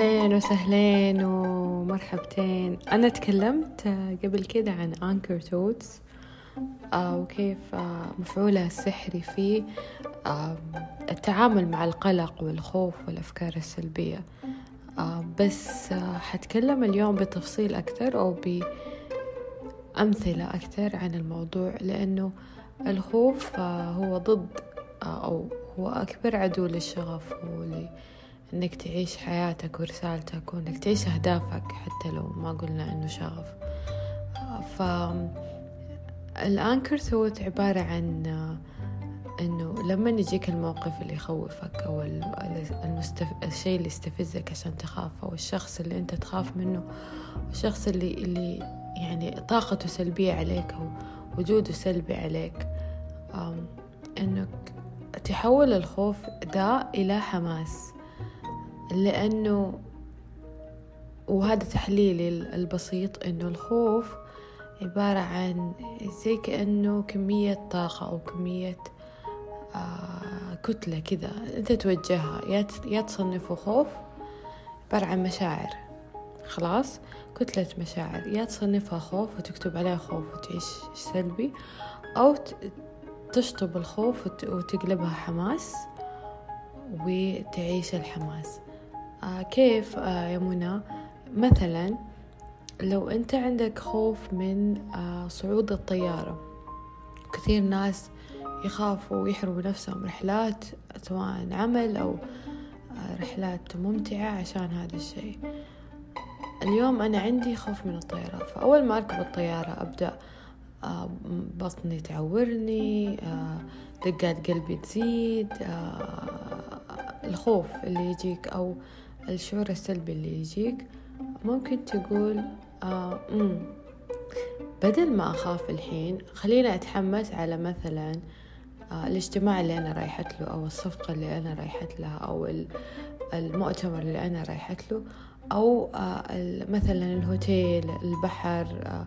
أهلين وسهلين ومرحبتين. أنا تكلمت قبل كده عن أنكر توتس وكيف مفعولها السحري في التعامل مع القلق والخوف والأفكار السلبية. بس حتكلم اليوم بتفصيل أكثر أو بأمثلة أكثر عن الموضوع لأنه الخوف هو ضد أو هو أكبر عدو للشغف ولإنك تعيش حياتك ورسالتك وإنك تعيش أهدافك حتى لو ما قلنا إنه شغف. ف الأنكر ثوت عبارة عن إنه لما يجيك الموقف اللي يخوفك أو المستف... الشيء اللي يستفزك عشان تخاف أو الشخص اللي أنت تخاف منه الشخص اللي اللي يعني طاقته سلبية عليك أو وجوده سلبي عليك إنك تحول الخوف ده إلى حماس. لأنه وهذا تحليلي البسيط إنه الخوف عبارة عن زي كأنه كمية طاقة أو كمية آه كتلة كذا أنت توجهها. يا تصنفه خوف عبارة عن مشاعر. خلاص؟ كتلة مشاعر. يا تصنفها خوف وتكتب عليها خوف وتعيش سلبي أو تشطب الخوف وتقلبها حماس وتعيش الحماس. آه كيف آه يا منى؟ مثلا لو أنت عندك خوف من آه صعود الطيارة كثير ناس يخافوا ويحرموا نفسهم رحلات سواء عمل أو رحلات ممتعة عشان هذا الشيء. اليوم أنا عندي خوف من الطيارة فأول ما أركب الطيارة أبدأ بطني تعورني دقات قلبي تزيد الخوف اللي يجيك أو الشعور السلبي اللي يجيك ممكن تقول آه بدل ما أخاف الحين خليني أتحمس على مثلا آه الاجتماع اللي أنا رايحت له أو الصفقة اللي أنا رايحت لها أو المؤتمر اللي أنا رايحت له أو آه مثلا الهوتيل البحر آه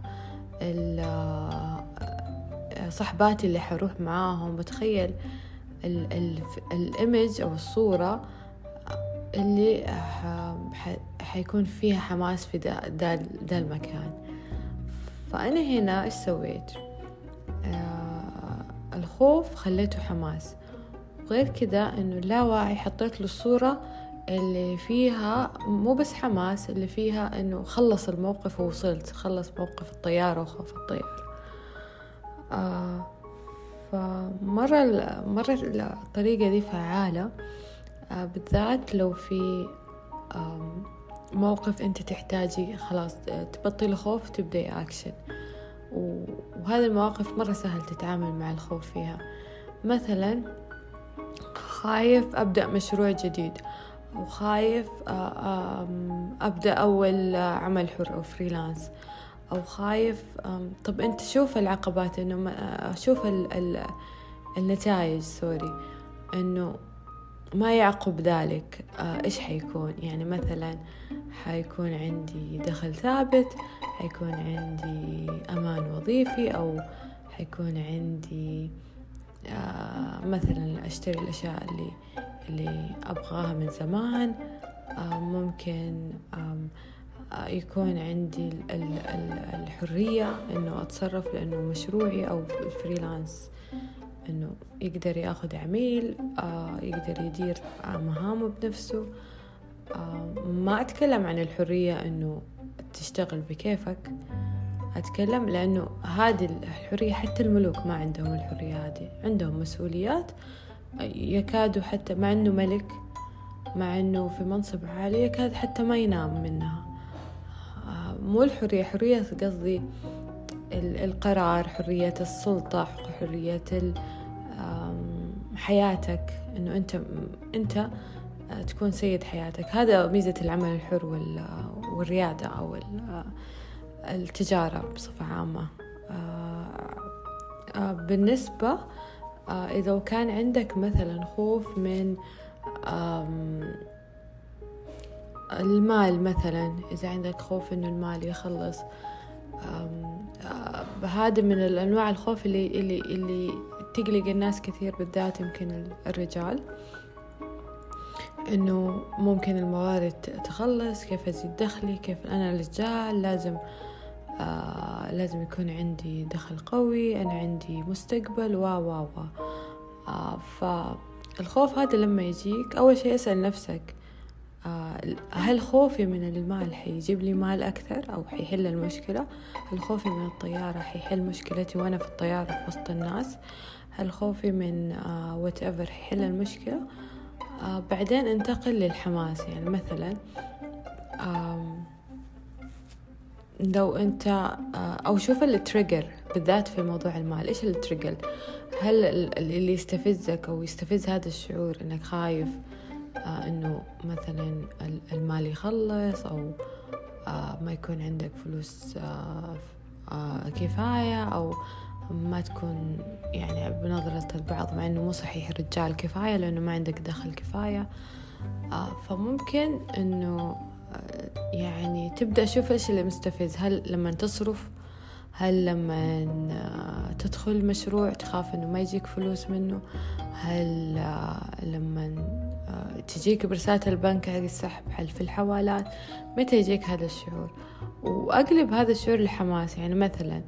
صحباتي اللي حروح معاهم. بتخيل الإيمج أو الصورة اللي حيكون فيها حماس في دا, دا, المكان. فأنا هنا إيش سويت؟ آه الخوف خليته حماس. وغير كده إنه اللاواعي حطيت له الصورة اللي فيها مو بس حماس اللي فيها إنه خلص الموقف ووصلت خلص موقف الطيارة وخوف الطيارة. آه فمرة مرة الطريقة دي فعالة. آه بالذات لو في موقف أنت تحتاجي خلاص تبطلي خوف تبدأي أكشن وهذه المواقف مرة سهل تتعامل مع الخوف فيها. مثلا خايف أبدأ مشروع جديد. وخايف أبدأ أول عمل حر أو freelance أو خايف طب أنت شوف العقبات إنه شوف النتائج sorry إنه ما يعقب ذلك. إيش حيكون؟ يعني مثلا حيكون عندي دخل ثابت حيكون عندي أمان وظيفي أو حيكون عندي مثلا أشتري الأشياء اللي اللي أبغاها من زمان. ممكن يكون عندي الحرية إنه أتصرف لأنه مشروعي أو الفريلانس. إنه يقدر يأخذ عميل يقدر يدير مهامه بنفسه. ما أتكلم عن الحرية إنه تشتغل بكيفك. أتكلم لأنه هذه الحرية حتى الملوك ما عندهم الحرية هذه. عندهم مسؤوليات يكادوا حتى مع إنه ملك مع إنه في منصب عالي يكاد حتى ما ينام منها. مو الحرية حرية قصدي القرار حرية السلطة حرية حياتك إنه أنت أنت تكون سيد حياتك. هذا ميزة العمل الحر والريادة أو التجارة بصفة عامة. بالنسبة إذا كان عندك مثلا خوف من المال مثلا إذا عندك خوف إنه المال يخلص هذا من الأنواع الخوف اللي اللي اللي تقلق الناس كثير بالذات يمكن الرجال إنه ممكن الموارد تخلص كيف أزيد دخلي كيف أنا رجال لازم آه لازم يكون عندي دخل قوي أنا عندي مستقبل و و و. آه فالخوف هذا لما يجيك أول شيء اسأل نفسك آه هل خوفي من المال حيجيب لي مال أكثر أو حيحل المشكلة؟ هل خوفي من الطيارة حيحل مشكلتي وأنا في الطيارة في وسط الناس؟ هل خوفي من whatever حيحل المشكلة. آه بعدين انتقل للحماس. يعني مثلا لو انت آه أو شوف ال trigger بالذات في موضوع المال. إيش ال trigger هل اللي يستفزك أو يستفز هذا الشعور إنك خايف آه إنه مثلا المال يخلص أو آه ما يكون عندك فلوس آه آه كفاية أو ما تكون يعني بنظرة البعض مع إنه مو صحيح الرجال كفاية لأنه ما عندك دخل كفاية. آه فممكن إنه آه يعني تبدأ شوف إيش اللي مستفز. هل لما تصرف؟ هل لما آه تدخل مشروع تخاف إنه ما يجيك فلوس منه؟ هل لما تجيك برسالة البنك حق السحب؟ هل في الحوالات؟ متى يجيك هذا الشعور؟ وأقلب هذا الشعور لحماس. يعني مثلا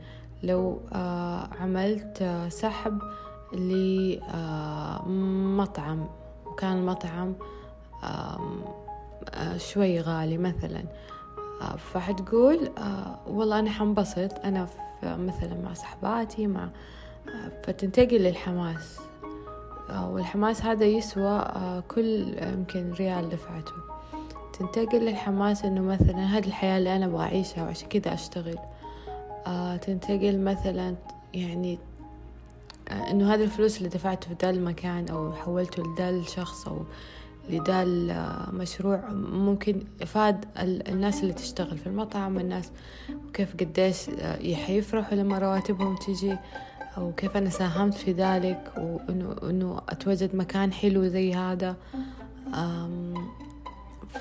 لو آه عملت آه سحب لمطعم وكان المطعم آه شوي غالي مثلا. فحتقول والله أنا حنبسط. أنا مثلا مع صحباتي مع فتنتقل للحماس. والحماس هذا يسوى كل يمكن ريال دفعته. تنتقل للحماس إنه مثلا هذه الحياة اللي أنا أبغى أعيشها وعشان كذا أشتغل. آه تنتقل مثلا يعني آه إنه هذه الفلوس اللي دفعته في ذا المكان أو حولته لذا الشخص أو لذا المشروع ممكن يفاد الناس اللي تشتغل في المطعم الناس وكيف قديش حيفرحوا لما رواتبهم تجي أو كيف أنا ساهمت في ذلك وإنه إنه أتواجد مكان حلو زي هذا.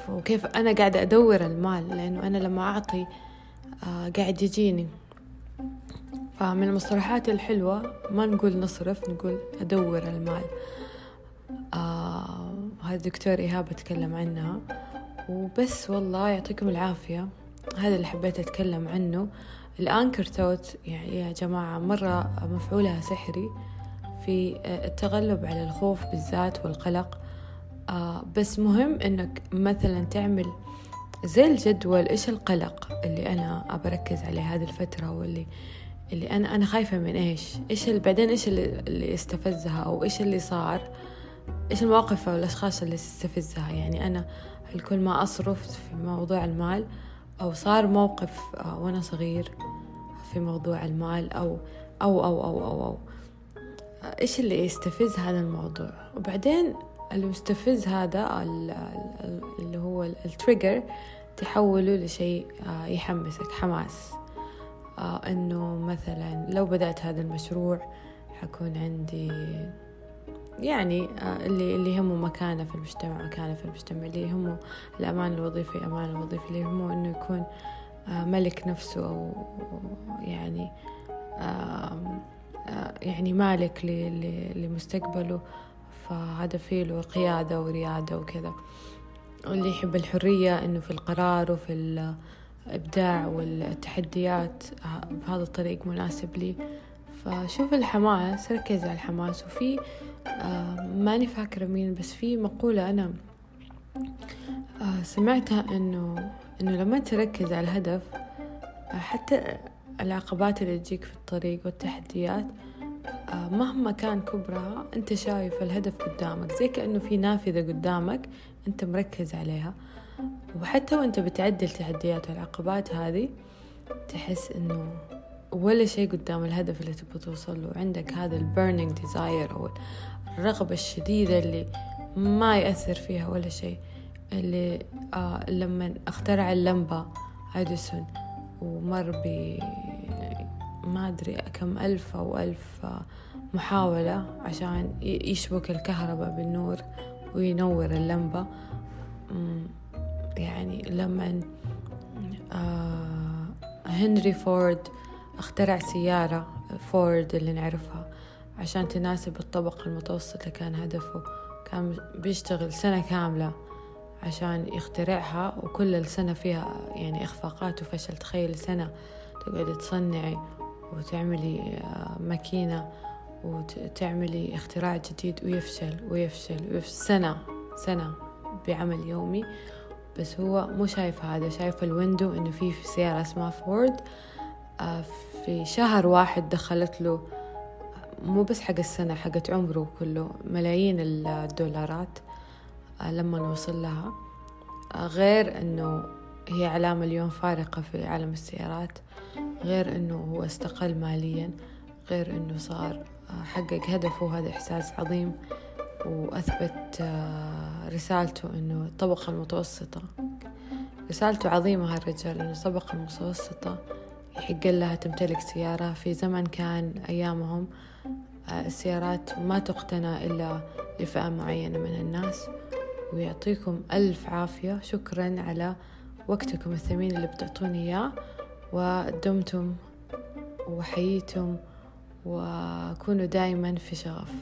وكيف أنا قاعدة أدور المال لأنه أنا لما أعطي قاعد يجيني. فمن المصطلحات الحلوة ما نقول نصرف نقول أدور المال. آه هذا الدكتور إيهاب أتكلم عنها. وبس والله يعطيكم العافية. هذا اللي حبيت أتكلم عنه. الأنكر توت يعني يا جماعة مرة مفعولها سحري في التغلب على الخوف بالذات والقلق. آه بس مهم إنك مثلا تعمل زي الجدول إيش القلق اللي أنا أبركز عليه هذه الفترة واللي اللي أنا أنا خايفة من إيش؟ إيش اللي بعدين إيش اللي, اللي استفزها أو إيش اللي صار؟ إيش المواقف أو الأشخاص اللي استفزها يعني أنا هل كل ما أصرف في موضوع المال أو صار موقف وأنا صغير في موضوع المال أو أو أو أو أو, أو. إيش اللي يستفز هذا الموضوع؟ وبعدين اللي يستفز هذا اللي هو التريجر تحوله لشيء يحمسك حماس. إنه مثلا لو بدأت هذا المشروع حكون عندي يعني اللي اللي يهمه مكانة في المجتمع مكانة في المجتمع اللي يهمه الأمان الوظيفي أمان الوظيفي اللي يهمه إنه يكون ملك نفسه أو يعني يعني مالك لمستقبله. فهذا فيه له قيادة وريادة وكذا. واللي يحب الحرية إنه في القرار وفي الإبداع والتحديات بهذا الطريق مناسب لي. فشوف الحماس ركز على الحماس. وفي آه ماني فاكرة مين بس في مقولة أنا آه سمعتها إنه إنه لما تركز على الهدف آه حتى العقبات اللي تجيك في الطريق والتحديات آه مهما كان كبرها أنت شايف الهدف قدامك. زي كأنه في نافذة قدامك أنت مركز عليها. وحتى وأنت بتعدي التحديات والعقبات هذه تحس إنه ولا شيء قدام الهدف اللي تبغى توصل له. عندك هذا ال burning desire أو الرغبة الشديدة اللي ما يأثر فيها ولا شيء اللي آه لما أخترع اللمبة أديسون ومر ب ما أدري كم ألف أو ألف محاولة عشان يشبك الكهرباء بالنور وينور اللمبة. يعني لما آه هنري فورد اخترع سيارة فورد اللي نعرفها عشان تناسب الطبقة المتوسطة كان هدفه. كان بيشتغل سنة كاملة عشان يخترعها وكل السنة فيها يعني إخفاقات وفشل. تخيل سنة تقعدي تصنعي وتعملي آه، ماكينة وتعملي اختراع جديد ويفشل ويفشل ويفشل. سنة سنة بعمل يومي. بس هو مو شايف هذا شايف ال window إنه في سيارة اسمها فورد. آه، في شهر واحد دخلت له مو بس حق السنة حقت عمره كله ملايين الدولارات آه، لما نوصل لها. آه، غير إنه هي علامة اليوم فارقة في عالم السيارات. غير إنه هو استقل ماليا. غير إنه صار حقق هدفه هذا إحساس عظيم. وأثبت رسالته أنه الطبقة المتوسطة رسالته عظيمة هالرجال أنه الطبقة المتوسطة يحق لها تمتلك سيارة. في زمن كان أيامهم السيارات ما تقتنى إلا لفئة معينة من الناس. ويعطيكم ألف عافية. شكرا على وقتكم الثمين اللي بتعطوني إياه. ودمتم وحييتم وكونوا دائما في شغف.